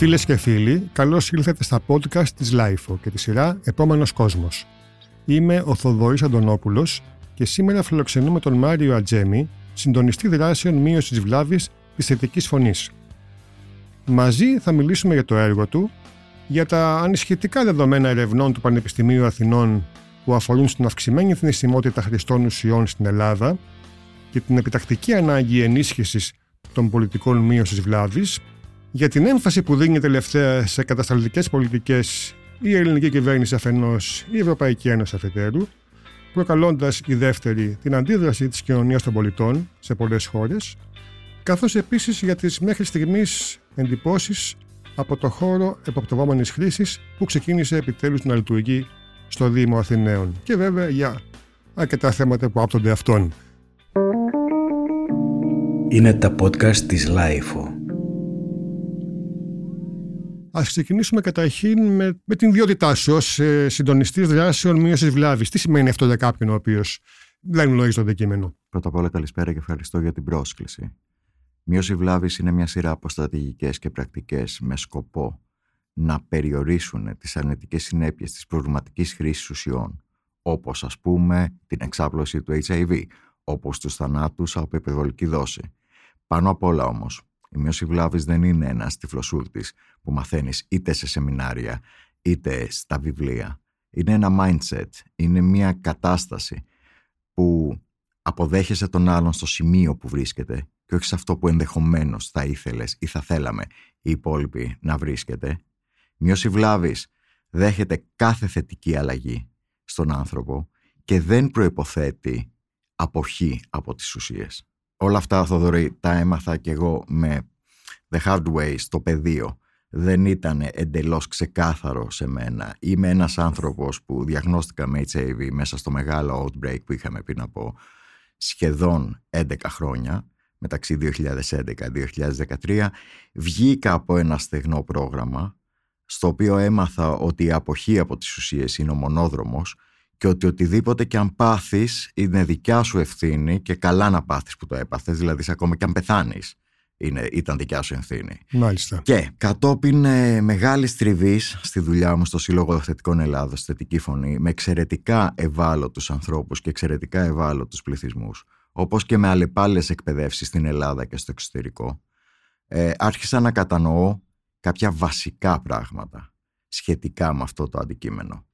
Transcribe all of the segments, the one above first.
Φίλες και φίλοι, καλώς ήλθατε στα podcast της LIFO και τη σειρά Επόμενος Κόσμος. Είμαι ο Θοδωρής Αντωνόπουλος και σήμερα φιλοξενούμε τον Μάριο Ατζέμι, συντονιστή δράσεων μείωσης τη βλάβης της θετικής φωνής. Μαζί θα μιλήσουμε για το έργο του, για τα ανισχυτικά δεδομένα ερευνών του Πανεπιστημίου Αθηνών που αφορούν στην αυξημένη θνησιμότητα χρηστών ουσιών στην Ελλάδα και την επιτακτική ανάγκη ενίσχυσης των πολιτικών μείωσης βλάβης για την έμφαση που δίνει τελευταία σε κατασταλτικές πολιτικές η ελληνική κυβέρνηση αφενός, η Ευρωπαϊκή Ένωση αφετέρου, προκαλώντας η δεύτερη την αντίδραση της κοινωνίας των πολιτών σε πολλές χώρες, καθώς επίσης για τις μέχρι στιγμής εντυπώσεις από το χώρο εποπτευόμενης χρήσης που ξεκίνησε επιτέλους να λειτουργεί στο Δήμο Αθηναίων και βέβαια για αρκετά θέματα που άπτονται αυτών. Είναι τα podcast της LIFO. Α ξεκινήσουμε καταρχήν με, με την ιδιότητά σου ως ε, συντονιστής δράσεων μείωση βλάβης. Τι σημαίνει αυτό για κάποιον ο οποίος δεν γνωρίζει το αντικείμενο; Πρώτα απ' όλα, καλησπέρα και ευχαριστώ για την πρόσκληση. Μείωση βλάβης είναι μια σειρά από στρατηγικές και πρακτικές με σκοπό να περιορίσουν τις αρνητικές συνέπειες της προβληματικής χρήσης ουσιών, όπως ας πούμε την εξάπλωση του HIV, όπως τους θανάτους από υπερβολική δόση. Πάνω απ' όλα όμως, η μείωση βλάβη δεν είναι ένας τυφλοσούρτης που μαθαίνεις είτε σε σεμινάρια είτε στα βιβλία. Είναι ένα mindset, είναι μια κατάσταση που αποδέχεσαι τον άλλον στο σημείο που βρίσκεται και όχι σε αυτό που ενδεχομένως θα ήθελες ή θα θέλαμε οι υπόλοιποι να βρίσκεται. Μείωση βλάβης δέχεται κάθε θετική αλλαγή στον άνθρωπο και δεν προϋποθέτει αποχή από τις ουσίες όλα αυτά, Θοδωρή, τα έμαθα κι εγώ με the hard way στο πεδίο. Δεν ήταν εντελώς ξεκάθαρο σε μένα. Είμαι ένας άνθρωπος που διαγνώστηκα με HIV μέσα στο μεγάλο outbreak που είχαμε πριν από σχεδόν 11 χρόνια, μεταξύ 2011-2013. Βγήκα από ένα στεγνό πρόγραμμα, στο οποίο έμαθα ότι η αποχή από τις ουσίες είναι ο μονόδρομος και ότι οτιδήποτε και αν πάθεις είναι δικιά σου ευθύνη και καλά να πάθεις που το έπαθες, δηλαδή ακόμα και αν πεθάνεις είναι, ήταν δικιά σου ευθύνη. Μάλιστα. Και κατόπιν ε, μεγάλη τριβή στη δουλειά μου στο Σύλλογο Θετικών Ελλάδος, θετική φωνή, με εξαιρετικά ευάλωτους ανθρώπους και εξαιρετικά ευάλωτους πληθυσμούς, όπως και με αλλεπάλληλες εκπαιδεύσεις στην Ελλάδα και στο εξωτερικό, ε, άρχισα να κατανοώ κάποια βασικά πράγματα σχετικά με αυτό το αντικείμενο.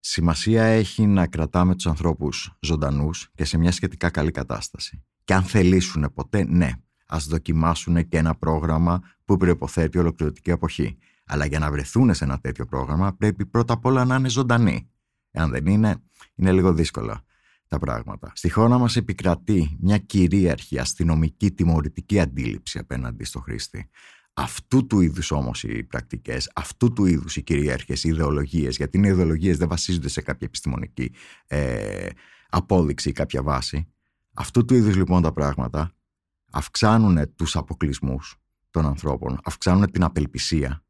Σημασία έχει να κρατάμε τους ανθρώπους ζωντανούς και σε μια σχετικά καλή κατάσταση. Και αν θελήσουν ποτέ, ναι, ας δοκιμάσουν και ένα πρόγραμμα που προποθέτει ολοκληρωτική αποχή. Αλλά για να βρεθούν σε ένα τέτοιο πρόγραμμα πρέπει πρώτα απ' όλα να είναι ζωντανοί. Εάν δεν είναι, είναι λίγο δύσκολα τα πράγματα. Στη χώρα μας επικρατεί μια κυρίαρχη αστυνομική τιμωρητική αντίληψη απέναντι στο χρήστη αυτού του είδους όμως οι πρακτικές, αυτού του είδους οι κυρίαρχε ιδεολογίες, γιατί οι ιδεολογίες δεν βασίζονται σε κάποια επιστημονική ε, απόδειξη ή κάποια βάση. Αυτού του είδους λοιπόν τα πράγματα αυξάνουν τους αποκλεισμούς των ανθρώπων, αυξάνουν την απελπισία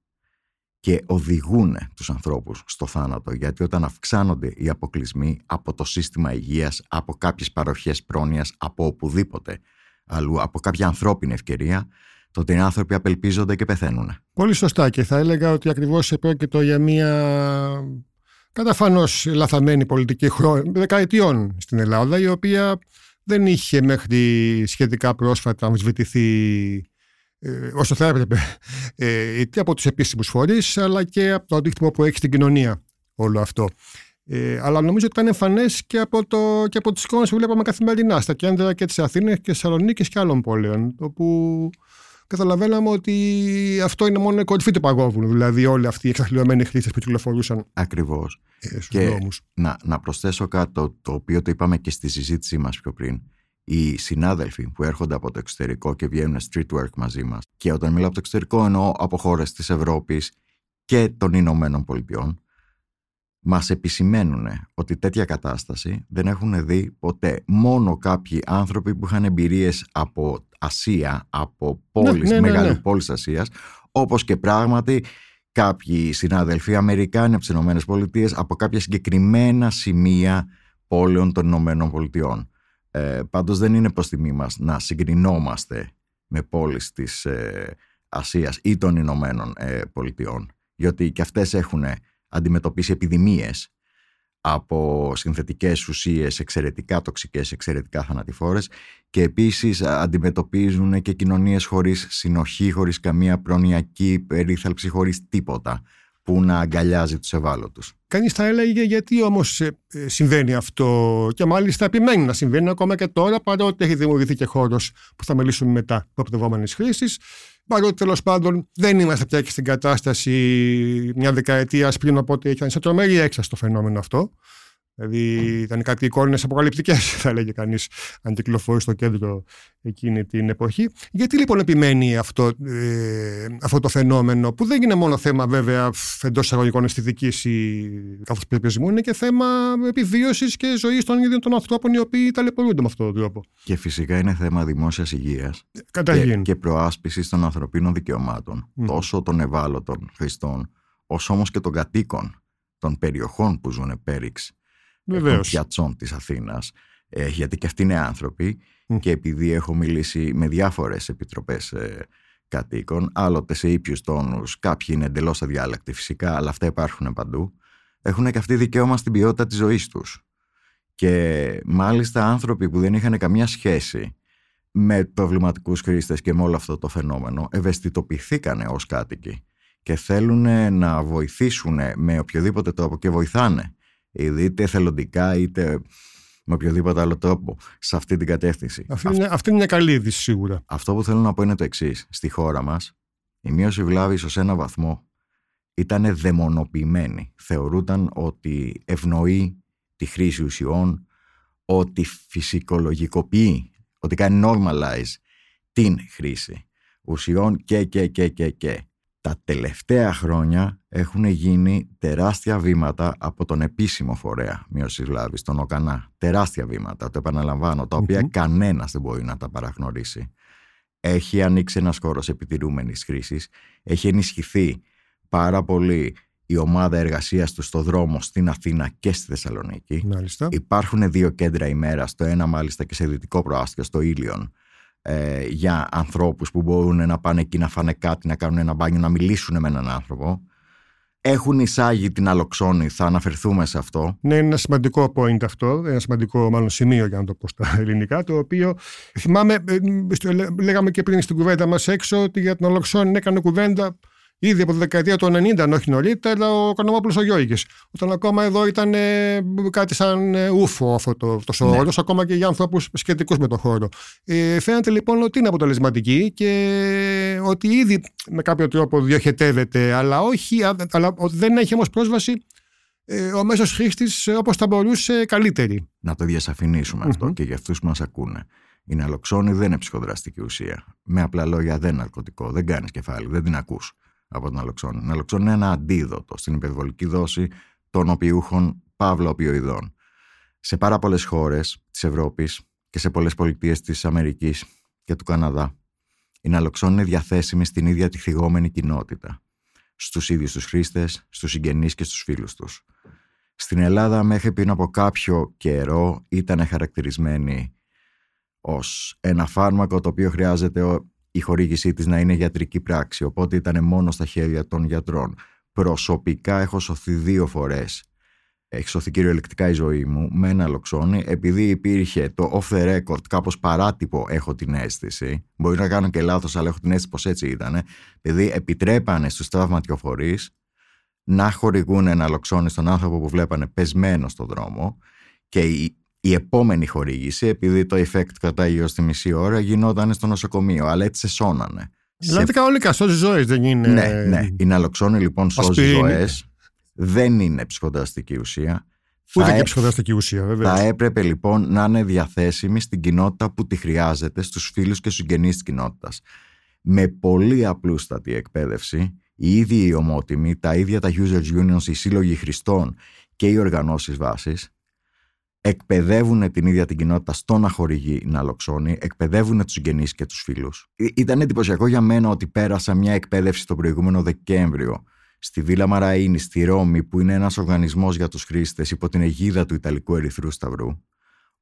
και οδηγούν τους ανθρώπους στο θάνατο γιατί όταν αυξάνονται οι αποκλεισμοί από το σύστημα υγείας, από κάποιες παροχές πρόνοιας, από οπουδήποτε αλλού, από κάποια ανθρώπινη ευκαιρία τότε οι άνθρωποι απελπίζονται και πεθαίνουν. Πολύ σωστά και θα έλεγα ότι ακριβώς επρόκειτο για μια καταφανώς λαθαμένη πολιτική χρόνια, δεκαετιών στην Ελλάδα η οποία δεν είχε μέχρι σχετικά πρόσφατα αμφισβητηθεί ε, όσο θα έπρεπε ε, είτε από τους επίσημους φορείς αλλά και από το αντίκτυπο που έχει στην κοινωνία όλο αυτό. Ε, αλλά νομίζω ότι ήταν εμφανές και από, το, και από τις εικόνες που βλέπαμε καθημερινά στα κέντρα και της Αθήνας και Θεσσαλονίκης και άλλων πόλεων όπου καταλαβαίναμε ότι αυτό είναι μόνο η κορυφή του παγόβουνου. Δηλαδή, όλοι αυτοί οι εξαθλειωμένοι χρήστες που κυκλοφορούσαν. Ακριβώς. Ε, και δρόμους. να, να προσθέσω κάτι το, το οποίο το είπαμε και στη συζήτησή μας πιο πριν. Οι συνάδελφοι που έρχονται από το εξωτερικό και βγαίνουν street work μαζί μας, και όταν μιλάω από το εξωτερικό εννοώ από χώρες της Ευρώπης και των Ηνωμένων Πολιτειών, μας επισημαίνουν ότι τέτοια κατάσταση δεν έχουν δει ποτέ. Μόνο κάποιοι άνθρωποι που είχαν εμπειρίες από Ασία, από πόλεις, ναι, ναι, ναι, ναι. πόλεις Ασίας, όπως και πράγματι κάποιοι συνάδελφοι Αμερικάνοι από τις Ηνωμένες Πολιτείες από κάποια συγκεκριμένα σημεία πόλεων των Ηνωμένων Πολιτειών. Ε, πάντως δεν είναι προς τιμή μας να συγκρινόμαστε με πόλεις της ε, Ασίας ή των Ηνωμένων ε, Πολιτειών, γιατί και αυτές έχουν αντιμετωπίσει επιδημίες από συνθετικές ουσίες εξαιρετικά τοξικές, εξαιρετικά θανατηφόρες και επίσης αντιμετωπίζουν και κοινωνίες χωρίς συνοχή, χωρίς καμία προνοιακή περίθαλψη, χωρίς τίποτα που να αγκαλιάζει τους ευάλωτους. Κανείς θα έλεγε γιατί όμως ε, ε, συμβαίνει αυτό και μάλιστα επιμένει να συμβαίνει ακόμα και τώρα παρότι έχει δημιουργηθεί και χώρος που θα μιλήσουμε μετά προπτευόμενης χρήσης παρότι τέλος πάντων δεν είμαστε πια και στην κατάσταση μια δεκαετίας πριν από ότι έχει σε τρομερή έξαση το φαινόμενο αυτό. Δηλαδή ήταν κάτι εικόνες αποκαλυπτικές, θα λέγει κανείς, αν κυκλοφορεί στο κέντρο εκείνη την εποχή. Γιατί λοιπόν επιμένει αυτό, ε, αυτό το φαινόμενο, που δεν είναι μόνο θέμα βέβαια εντός εισαγωγικών αισθητικής ή καθώς περιπέζιμου, είναι και θέμα επιβίωσης και ζωής των ίδιων των ανθρώπων οι οποίοι ταλαιπωρούνται με αυτόν τον τρόπο. Και φυσικά είναι θέμα δημόσιας υγείας και, και προάσπισης των ανθρωπίνων δικαιωμάτων, mm. τόσο των ευάλωτων χρηστών, όσο όμως και των κατοίκων των περιοχών που ζουν πέριξ των πιατσών της Αθήνας ε, γιατί και αυτοί είναι άνθρωποι και επειδή έχω μιλήσει με διάφορες επιτροπές ε, κατοίκων άλλοτε σε ήπιους τόνους κάποιοι είναι εντελώς αδιάλεκτοι φυσικά αλλά αυτά υπάρχουν παντού έχουν και αυτοί δικαίωμα στην ποιότητα της ζωής τους. Και μάλιστα άνθρωποι που δεν είχαν καμία σχέση με προβληματικούς χρήστες και με όλο αυτό το φαινόμενο ευαισθητοποιηθήκανε ως κάτοικοι και θέλουν να βοηθήσουν με οποιοδήποτε τρόπο και βοηθάνε είτε εθελοντικά είτε με οποιοδήποτε άλλο τρόπο σε αυτή την κατεύθυνση. Αυτή, είναι, αυτή είναι μια καλή είδηση σίγουρα. Αυτό που θέλω να πω είναι το εξής. Στη χώρα μας, η μείωση βλάβης ως ένα βαθμό ήταν δαιμονοποιημένη. Θεωρούταν ότι ευνοεί τη χρήση ουσιών, ότι φυσικολογικοποιεί, ότι κάνει normalize την χρήση ουσιών και και και και και τα τελευταία χρόνια έχουν γίνει τεράστια βήματα από τον επίσημο φορέα μείωσης βλάβης, τον ΟΚΑΝΑ. Τεράστια βήματα, το επαναλαμβάνω, τα οποία mm-hmm. κανένας δεν μπορεί να τα παραγνωρίσει. Έχει ανοίξει ένας χώρος επιτηρούμενης χρήσης, έχει ενισχυθεί πάρα πολύ η ομάδα εργασίας του στο δρόμο στην Αθήνα και στη Θεσσαλονίκη. Μάλιστα. Υπάρχουν δύο κέντρα ημέρας, το ένα μάλιστα και σε δυτικό προάστιο, στο Ήλιον, ε, για ανθρώπους που μπορούν να πάνε εκεί να φάνε κάτι, να κάνουν ένα μπάνιο, να μιλήσουν με έναν άνθρωπο. Έχουν εισάγει την αλοξόνη, θα αναφερθούμε σε αυτό. Ναι, είναι ένα σημαντικό point αυτό, ένα σημαντικό μάλλον σημείο για να το πω στα ελληνικά, το οποίο θυμάμαι, ε, λέγαμε και πριν στην κουβέντα μας έξω ότι για την αλοξόνη έκανε κουβέντα Ήδη από τη δεκαετία του 90, αν όχι νωρίτερα, ο Κανομόπουλο ο Γιώργης. Όταν ακόμα εδώ ήταν ε, κάτι σαν ε, ούφο αυτό το, το ναι. όρο, ακόμα και για ανθρώπους σχετικούς με το χώρο. Ε, φαίνεται λοιπόν ότι είναι αποτελεσματική και ότι ήδη με κάποιο τρόπο διοχετεύεται, αλλά, όχι, αλλά δεν έχει όμως πρόσβαση ε, ο μέσος χρήστης όπως θα μπορούσε καλύτερη. Να το διασαφηνίσουμε αυτό και για αυτούς που μας ακούνε. Η ναλοξόνη δεν είναι ψυχοδραστική ουσία. Με απλά λόγια δεν είναι ναρκωτικό. Δεν κάνεις κεφάλι, δεν την ακούς από την αλοξόνη. Η αλοξόνη είναι ένα αντίδοτο στην υπερβολική δόση των οπιούχων παύλα οπιοειδών. Σε πάρα πολλές χώρες της Ευρώπης και σε πολλές πολιτείες της Αμερικής και του Καναδά, η ναλοξόνη είναι διαθέσιμη στην ίδια τη θυγόμενη κοινότητα. Στους ίδιους τους χρήστες, στους συγγενείς και στους φίλους τους. Στην Ελλάδα μέχρι πριν από κάποιο καιρό ήταν χαρακτηρισμένη ως ένα φάρμακο το οποίο χρειάζεται η χορήγησή της να είναι γιατρική πράξη, οπότε ήταν μόνο στα χέρια των γιατρών. Προσωπικά έχω σωθεί δύο φορές. Έχει σωθεί κυριολεκτικά η ζωή μου με ένα λοξόνι, επειδή υπήρχε το off the record, κάπως παράτυπο έχω την αίσθηση, μπορεί να κάνω και λάθος αλλά έχω την αίσθηση πως έτσι ήταν, επειδή επιτρέπανε στους τραυματιοφορείς να χορηγούν ένα λοξόνι στον άνθρωπο που βλέπανε πεσμένο στον δρόμο και η η επόμενη χορήγηση, επειδή το effect κρατάει γύρω στη μισή ώρα, γινόταν στο νοσοκομείο, αλλά έτσι σε σώνανε. Δηλαδή σε... κανονικά σώζει ζωές, δεν είναι. Ναι, ναι. Η ναλοξόνη λοιπόν σώζει ζωές. Δεν είναι ψυχοδραστική ουσία. Ούτε και ψυχοδραστική ουσία, βέβαια. Θα έπρεπε λοιπόν να είναι διαθέσιμη στην κοινότητα που τη χρειάζεται, στους φίλους και στους συγγενείς της κοινότητας. Με πολύ απλούστατη εκπαίδευση, οι ίδιοι οι ομότιμοι, τα ίδια τα users unions, οι σύλλογοι χρηστών και οι οργανώσεις βάσης εκπαιδεύουν την ίδια την κοινότητα στο να χορηγεί ναλοξόνη, εκπαιδεύουν τους συγγενείς και τους φίλους. Ήταν εντυπωσιακό για μένα ότι πέρασα μια εκπαίδευση τον προηγούμενο Δεκέμβριο στη Βίλα Μαραΐνη, στη Ρώμη, που είναι ένας οργανισμός για τους χρήστες υπό την αιγίδα του Ιταλικού Ερυθρού Σταυρού,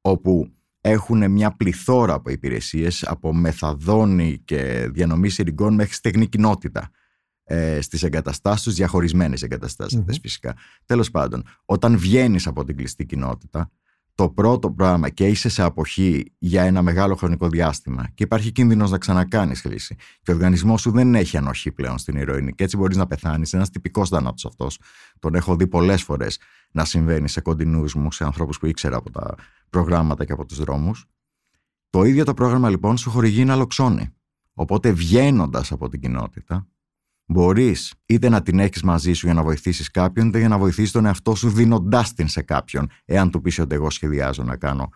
όπου έχουν μια πληθώρα από υπηρεσίες, από μεθαδόνη και διανομή συρρικών μέχρι στεγνή κοινότητα ε, στις εγκαταστάσεις τους, διαχωρισμένες εγκαταστάσεις mm-hmm. φυσικά. Τέλος πάντων, όταν βγαίνεις από την κλειστή κοινότητα, το πρώτο πράγμα και είσαι σε αποχή για ένα μεγάλο χρονικό διάστημα και υπάρχει κίνδυνος να ξανακάνεις χρήση και ο οργανισμός σου δεν έχει ανοχή πλέον στην ηρωίνη και έτσι μπορείς να πεθάνεις. Ένας τυπικός θάνατος αυτός. Τον έχω δει πολλές φορές να συμβαίνει σε κοντινούς μου, σε ανθρώπους που ήξερα από τα προγράμματα και από τους δρόμους. Το ίδιο το πρόγραμμα λοιπόν σου χορηγεί ένα λοξόνι. Οπότε βγαίνοντας από την κοινότητα, Μπορείς είτε να την έχεις μαζί σου για να βοηθήσεις κάποιον, είτε για να βοηθήσεις τον εαυτό σου δίνοντάς την σε κάποιον, εάν του πεις ότι εγώ σχεδιάζω να κάνω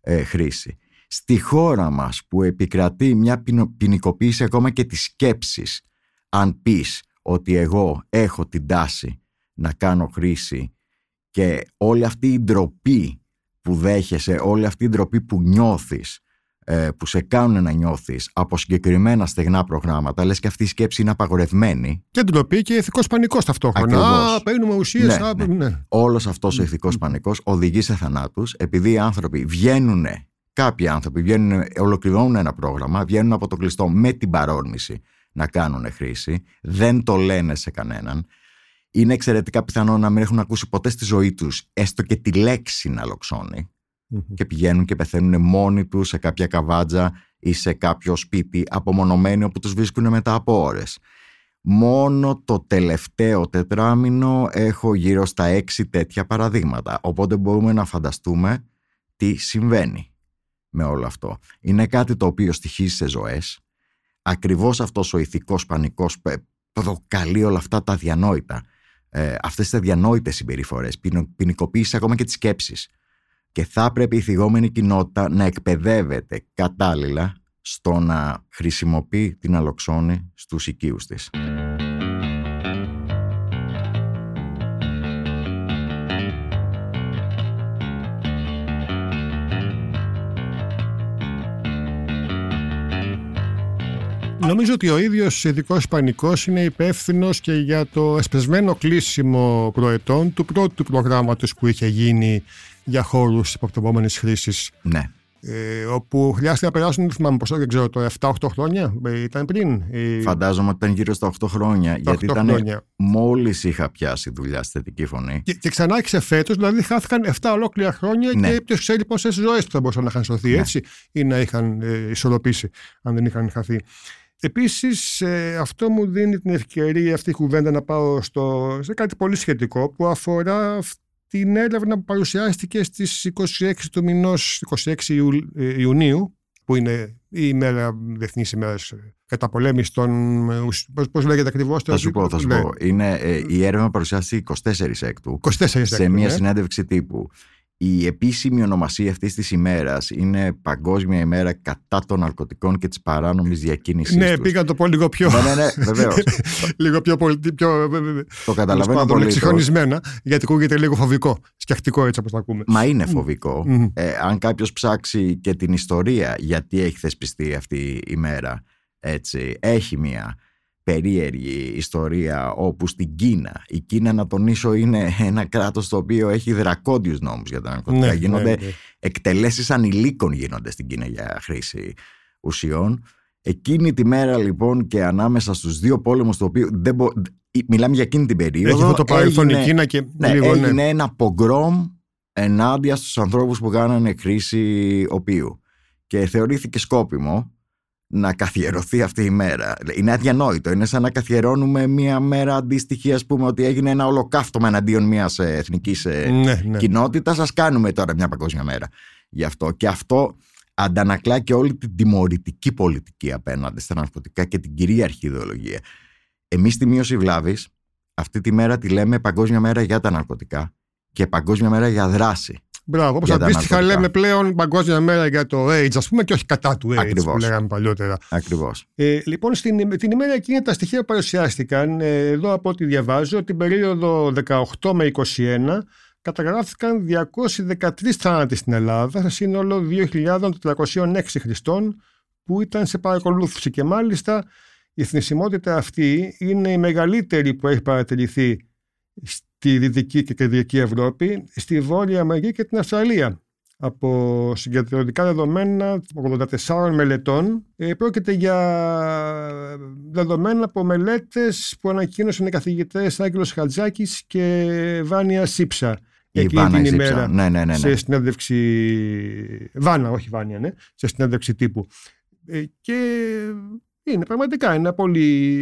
ε, χρήση. Στη χώρα μας που επικρατεί μια ποινικοποίηση ακόμα και της σκέψης, αν πεις ότι εγώ έχω την τάση να κάνω χρήση και όλη αυτή η ντροπή που δέχεσαι, όλη αυτή η ντροπή που νιώθεις ε, που σε κάνουν να νιώθεις από συγκεκριμένα στεγνά προγράμματα, λες και αυτή η σκέψη είναι απαγορευμένη. Και ντροπή και ηθικός πανικός ταυτόχρονα. Α, παίρνουμε ουσίες. Ναι, ναι. ναι. Όλος αυτός ο ηθικός πανικός οδηγεί σε θανάτους, επειδή οι άνθρωποι βγαίνουν, κάποιοι άνθρωποι βγαίνουν, ολοκληρώνουν ένα πρόγραμμα, βγαίνουν από το κλειστό με την παρόρμηση να κάνουν χρήση, δεν το λένε σε κανέναν. Είναι εξαιρετικά πιθανό να μην έχουν ακούσει ποτέ στη ζωή τους έστω και τη λέξη να λοξώνει και πηγαίνουν και πεθαίνουν μόνοι τους σε κάποια καβάτζα ή σε κάποιο σπίτι απομονωμένοι όπου τους βρίσκουν μετά από ώρες. Μόνο το τελευταίο τετράμινο έχω γύρω στα έξι τέτοια παραδείγματα. Οπότε μπορούμε να φανταστούμε τι συμβαίνει με όλο αυτό. Είναι κάτι το οποίο στοιχίζει σε ζωές. Ακριβώς αυτός ο ηθικός πανικός προκαλεί όλα αυτά τα διανόητα. Ε, αυτές τις διανόητες συμπεριφορές, ποινικοποίηση ακόμα και τις σκέψεις και θα πρέπει η θυγόμενη κοινότητα να εκπαιδεύεται κατάλληλα στο να χρησιμοποιεί την αλοξόνη στους οικείους της. Νομίζω ότι ο ίδιος ειδικός πανικός είναι υπεύθυνος και για το εσπεσμένο κλείσιμο προετών του πρώτου προγράμματος που είχε γίνει για χώρους υποπτευόμενης χρήσης. Ναι. Ε, όπου χρειάστηκε να περάσουν, δεν θυμάμαι πόσο, δεν ξέρω, το 7-8 χρόνια ε, ήταν πριν. Ε, Φαντάζομαι ότι ήταν γύρω στα 8 χρόνια. γιατί ήταν μόλις είχα πιάσει δουλειά στη θετική φωνή. Και, και ξανά άρχισε φέτος, δηλαδή χάθηκαν 7 ολόκληρα χρόνια ναι. και ποιο ξέρει πόσες ζωές που θα μπορούσαν να είχαν σωθεί ναι. έτσι ή να είχαν ε, ισορροπήσει, αν δεν είχαν χαθεί. Επίσης, ε, αυτό μου δίνει την ευκαιρία αυτή η κουβέντα να πάω στο, σε κάτι πολύ σχετικό που αφορά την έρευνα που παρουσιάστηκε στις 26 του μηνός, 26 ε, Ιουνίου, που είναι η ημέρα, διεθνής ημέρας καταπολέμησης των. Πώς, πώς λέγεται ακριβώς Θα σου πω, θα σου ναι. πω. Είναι, ε, η έρευνα παρουσιάστηκε 24 έκτου. 24 σε μια ναι. συνέντευξη τύπου. Η επίσημη ονομασία αυτής της ημέρας είναι Παγκόσμια ημέρα κατά των ναρκωτικών και της παράνομης διακίνησης Ναι, πήγα το πω λίγο πιο... Ναι, ναι, ναι βεβαίως. λίγο πιο, πολιτι... πιο... Το καταλαβαίνω πολύ. Εξυγχρονισμένα, γιατί ακούγεται λίγο φοβικό, σκεφτικό έτσι όπως το ακούμε. Μα είναι φοβικό. Ε, αν κάποιος ψάξει και την ιστορία γιατί έχει θεσπιστεί αυτή η ημέρα, έτσι, έχει μια περίεργη ιστορία όπου στην Κίνα, η Κίνα να τονίσω είναι ένα κράτος το οποίο έχει δρακόντιους νόμους για τα ναρκωτικά. Ναι, γίνονται ναι, ναι. εκτελέσεις ανηλίκων γίνονται στην Κίνα για χρήση ουσιών. Εκείνη τη μέρα λοιπόν και ανάμεσα στους δύο πόλεμους το οποίο δεν μπο... μιλάμε για εκείνη την περίοδο Έχει το παρελθόν η Κίνα και ναι, λίγο, ναι. έγινε ένα πογκρόμ ενάντια στους ανθρώπους που κάνανε χρήση οποίου και θεωρήθηκε σκόπιμο να καθιερωθεί αυτή η μέρα. Είναι αδιανόητο. Είναι σαν να καθιερώνουμε μια μέρα αντίστοιχη, ας πούμε, ότι έγινε ένα ολοκαύτωμα εναντίον μιας εθνικής ε, ναι, ναι. κοινότητας. Α κάνουμε τώρα μια παγκόσμια μέρα γι' αυτό. Και αυτό αντανακλά και όλη την τιμωρητική πολιτική απέναντι στα ναρκωτικά και την κυρίαρχη ιδεολογία. Εμείς στη μείωση βλάβης, αυτή τη μέρα τη λέμε Παγκόσμια Μέρα για τα Ναρκωτικά και Παγκόσμια Μέρα για Δράση. Μπράβο, όπως αντίστοιχα λέμε πλέον Παγκόσμια Μέρα για το AIDS, ας πούμε, και όχι κατά του AIDS Ακριβώς. που λέγαμε παλιότερα. Ακριβώς. Ε, λοιπόν, στην, την ημέρα εκείνη τα στοιχεία παρουσιάστηκαν, ε, εδώ από ό,τι διαβάζω, την περίοδο 18 με 21 καταγράφηκαν 213 θάνατοι στην Ελλάδα, σε σύνολο 2.406 χρηστών που ήταν σε παρακολούθηση και μάλιστα η θνησιμότητα αυτή είναι η μεγαλύτερη που έχει παρατηρηθεί στη Δυτική και Κεντρική Ευρώπη, στη Βόρεια Αμερική και την Αυστραλία. από συγκεντρωτικά δεδομένα 84 μελετών. Ε, πρόκειται για δεδομένα από μελέτες που ανακοίνωσαν οι καθηγητές Άγγελος Χατζάκης και Βάνια Σίψα. Η εκείνη Βάνα την η Σύψα. ημέρα Ναι, ναι, ναι. ναι. σε συνέντευξη Βάνα, όχι Βάνια, ναι, σε συνέντευξη τύπου. Ε, και είναι πραγματικά ένα πολύ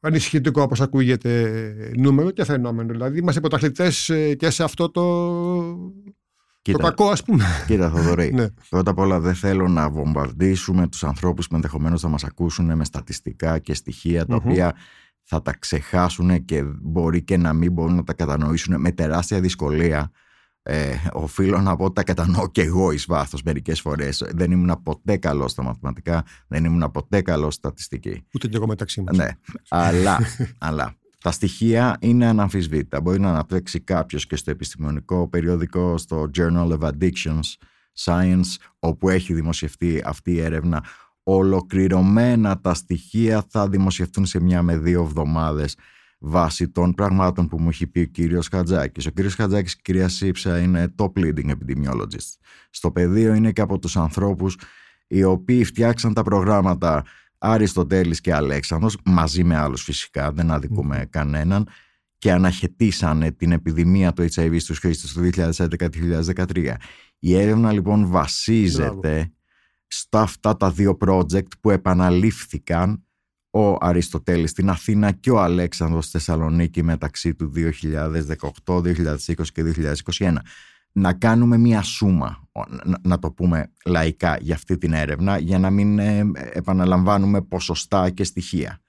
ανησυχητικό όπως ακούγεται νούμερο και φαινόμενο. Δηλαδή είμαστε πρωταθλητές ε, και σε αυτό το, το Κοίτα, κακό ας πούμε. κοίτα Θοδωρή, ναι. πρώτα απ' όλα δεν θέλω να βομβαρδίσουμε τους ανθρώπους που ενδεχομένως θα μας ακούσουν με στατιστικά και στοιχεία τα Μμμ. οποία θα τα ξεχάσουν και μπορεί και να μην μπορούν να τα κατανοήσουν με τεράστια δυσκολία. Ε, οφείλω να πω ότι τα κατανοώ και εγώ εις βάθος μερικές φορές. Δεν ήμουν ποτέ καλός στα μαθηματικά, δεν ήμουν ποτέ καλός στα στατιστική. Ούτε και εγώ μεταξύ μας. Ναι, αλλά, αλλά τα στοιχεία είναι αναμφισβήτητα. Μπορεί να αναπτύξει κάποιος και στο επιστημονικό περιοδικό, στο Journal of Addictions Science, όπου έχει δημοσιευτεί αυτή η έρευνα. Ολοκληρωμένα τα στοιχεία θα δημοσιευτούν σε μια με δύο εβδομάδες βάσει των πραγμάτων που μου έχει πει ο κύριος Χατζάκης. Ο κύριος Χατζάκης και η κυρία Σύψα είναι top leading epidemiologists. Στο πεδίο είναι και από τους ανθρώπους οι οποίοι φτιάξαν τα προγράμματα Αριστοτέλης και Αλέξανδρος, μαζί με άλλους φυσικά, δεν αδικούμε κανέναν, και αναχαιτήσανε την επιδημία του HIV στους χρήστες του 2011-2013. Η έρευνα λοιπόν βασίζεται στα αυτά τα δύο project που επαναλήφθηκαν ο Αριστοτέλης στην Αθήνα και ο Αλέξανδρος στη Θεσσαλονίκη μεταξύ του 2018, 2020 και 2021. Να κάνουμε μία σούμα, να, να το πούμε λαϊκά για αυτή την έρευνα, για να μην ε, επαναλαμβάνουμε ποσοστά και στοιχεία.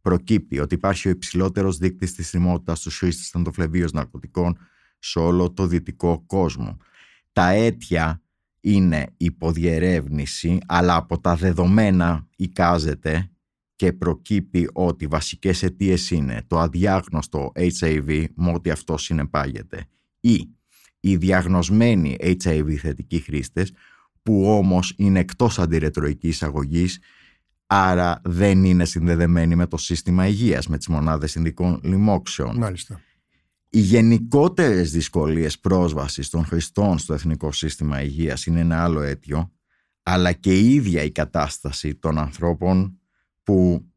Προκύπτει ότι υπάρχει ο υψηλότερος δείκτης της θυμότητας στους χρήστες θαντοφλεβίως ναρκωτικών σε όλο το δυτικό κόσμο. Τα αίτια είναι υποδιερεύνηση, αλλά από τα δεδομένα εικάζεται και προκύπτει ότι βασικές αιτίες είναι το αδιάγνωστο HIV με ό,τι αυτό συνεπάγεται ή οι διαγνωσμένοι HIV θετικοί χρήστες που όμως είναι εκτός αντιρετροϊκής αγωγής άρα δεν είναι συνδεδεμένοι με το σύστημα υγείας, με τις μονάδες συνδικών λοιμόξεων. Μάλιστα. Οι γενικότερες δυσκολίες πρόσβασης των χρηστών στο Εθνικό Σύστημα Υγείας είναι ένα άλλο αίτιο, αλλά και η ίδια η κατάσταση των ανθρώπων που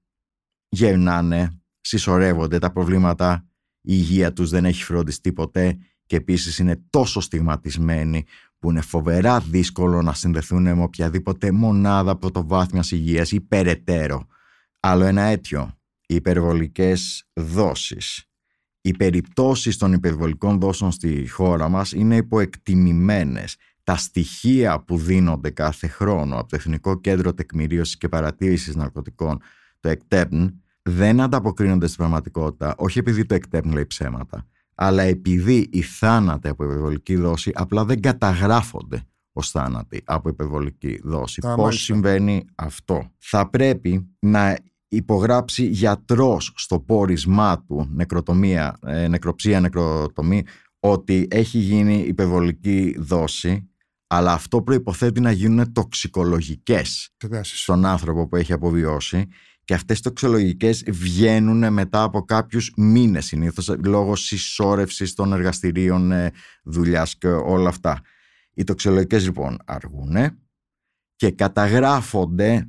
γερνάνε, συσσωρεύονται τα προβλήματα, η υγεία τους δεν έχει φροντιστεί ποτέ και επίσης είναι τόσο στιγματισμένοι που είναι φοβερά δύσκολο να συνδεθούν με οποιαδήποτε μονάδα πρωτοβάθμιας υγείας ή περαιτέρω. Άλλο ένα αίτιο, οι υπερβολικές δόσεις. Οι περιπτώσεις των υπερβολικών δόσεων στη χώρα μας είναι υποεκτιμημένες. Τα στοιχεία που δίνονται κάθε χρόνο από το Εθνικό Κέντρο Τεκμηρίωσης και Παρατήρησης Ναρκωτικών, το ΕΚΤΕΠΝ, δεν ανταποκρίνονται στην πραγματικότητα, όχι επειδή το ΕΚΤΕΠΝ λέει ψέματα, αλλά επειδή οι θάνατοι από υπερβολική δόση απλά δεν καταγράφονται ως θάνατοι από υπερβολική δόση. Α, Πώς μάλιστα. συμβαίνει αυτό; Θα πρέπει να υπογράψει γιατρός στο πόρισμά του νεκροτομία, ε, νεκροψία, νεκροτομή ότι έχει γίνει υπερβολική δόση αλλά αυτό προϋποθέτει να γίνουν τοξικολογικές Εξετάσεις. στον άνθρωπο που έχει αποβιώσει και αυτές οι τοξιολογικές βγαίνουν μετά από κάποιους μήνες συνήθως λόγω συσσόρευσης των εργαστηρίων ε, δουλειάς και όλα αυτά. Οι τοξιολογικές λοιπόν αργούν και καταγράφονται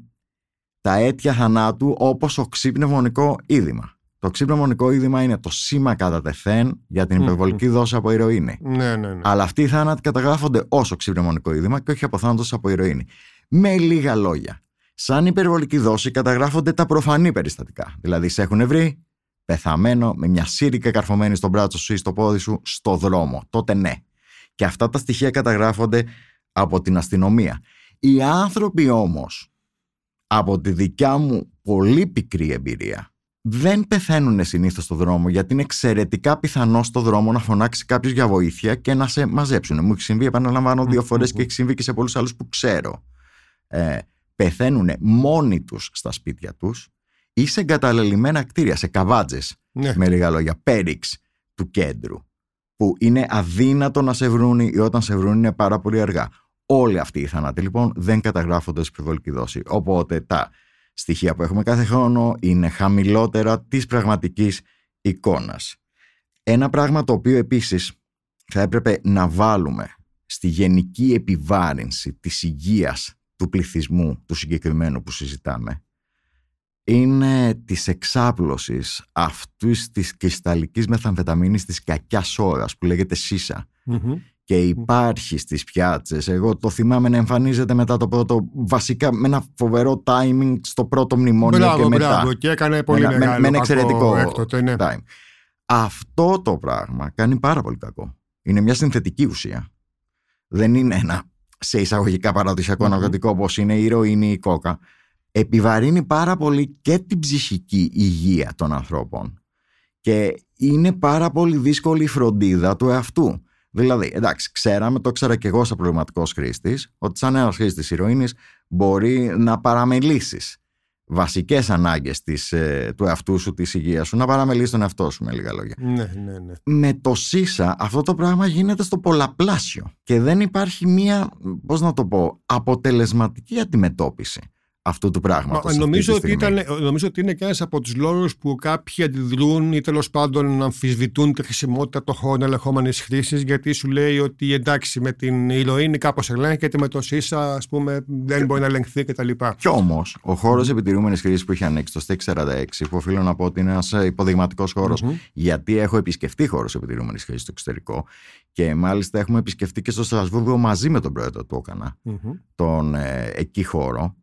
τα αίτια θανάτου όπως οξύπνευμονικό είδημα. Το οξύπνευμονικό είδημα είναι το σήμα κατά τεθέν για την Μμμ. υπερβολική δόση από ηρωίνη. Ναι, ναι, ναι. Αλλά αυτοί οι θάνατοι καταγράφονται ως οξύπνευμονικό είδημα και όχι από θάνατος από ηρωίνη. Με λίγα λόγια. Σαν υπερβολική δόση καταγράφονται τα προφανή περιστατικά. Δηλαδή, σε έχουν βρει πεθαμένο με μια σύρικα καρφωμένη στο μπράτσο σου ή στο πόδι σου στο δρόμο. Τότε ναι. Και αυτά τα στοιχεία καταγράφονται από την αστυνομία. Οι άνθρωποι όμως, από τη δικιά μου πολύ πικρή εμπειρία, δεν πεθαίνουν συνήθως στο δρόμο γιατί είναι εξαιρετικά πιθανό στο δρόμο να φωνάξει κάποιος για βοήθεια και να σε μαζέψουν. Μου έχει συμβεί, επαναλαμβάνω, δύο Μμμ, φορές μμμ. και έχει συμβεί και σε πολλούς άλλους που ξέρω. Ε, πεθαίνουν μόνοι τους στα σπίτια τους ή σε εγκαταλελειμμένα κτίρια, σε καβάτζες, ναι. με λίγα λόγια, πέριξ του κέντρου. Που είναι αδύνατο να σε βρουν ή όταν σε βρουν είναι πάρα πολύ αργά. Όλοι αυτοί οι θάνατοι λοιπόν δεν καταγράφονται ως υπερβολική δόση. Οπότε τα στοιχεία που έχουμε κάθε χρόνο είναι χαμηλότερα της πραγματικής εικόνας. Ένα πράγμα το οποίο επίσης θα έπρεπε να βάλουμε στη γενική επιβάρυνση της υγείας του πληθυσμού του συγκεκριμένου που συζητάμε είναι της εξάπλωσης αυτής της κρυσταλλικής μεθαμφεταμίνης της κακιάς ώρας που λέγεται σίσα και υπάρχει στις πιάτσες εγώ το θυμάμαι να εμφανίζεται μετά το πρώτο βασικά με ένα φοβερό timing στο πρώτο μνημόνιο μπράβο, και μετά μπράβο, και έκανε πολύ με, μεγάλο με, με ένα εξαιρετικό έκτοτε, ναι. time. Αυτό το πράγμα κάνει πάρα πολύ κακό. Είναι μια συνθετική ουσία. Δεν είναι ένα σε εισαγωγικά παραδοσιακό Μμμ. ναρκωτικό όπως είναι η ηρωίνη ή η κόκα. Επιβαρύνει πάρα πολύ και την ψυχική υγεία των ανθρώπων. Και είναι πάρα πολύ δύσκολη η φροντίδα του εαυτού. Δηλαδή, εντάξει, ξέραμε, το ήξερα και εγώ σαν προβληματικός χρήστης, ότι σαν ένα χρήστης ηρωίνης μπορεί να παραμελήσεις βασικές ανάγκες του εαυτού σου, της υγείας σου, να παραμελήσεις τον εαυτό σου, με λίγα λόγια. Ναι, ναι, ναι. Με το ΣΥΣΑ αυτό το πράγμα γίνεται στο πολλαπλάσιο και δεν υπάρχει μία, πώς να το πω, αποτελεσματική αντιμετώπιση αυτού του πράγματος. Μα, αυτή νομίζω, τη ότι στιγμή. ήταν, νομίζω ότι είναι και ένας από τους λόγους που κάποιοι αντιδρούν ή τέλος πάντων αμφισβητούν τη χρησιμότητα των χώρων ελεγχόμενης χρήσης, γιατί σου λέει ότι εντάξει με την ηρωίνη κάπως ελέγχεται, με το ΣΥΣΑ ας πούμε δεν μπορεί να ελεγχθεί κτλ. Κι όμως, ο χώρος επιτηρούμενης χρήσης που έχει ανοίξει το ΣΤΕΚ 46, που οφείλω να πω ότι είναι ένας υποδειγματικός χώρος, Μμμ. γιατί έχω επισκεφτεί χώρου επιτηρούμενης χρήσης στο εξωτερικό και μάλιστα έχουμε επισκεφτεί και στο Στρασβούργο μαζί με τον πρόεδρο του ΟΚΑΝΑ, Μμμ. τον ε, εκεί χώρο.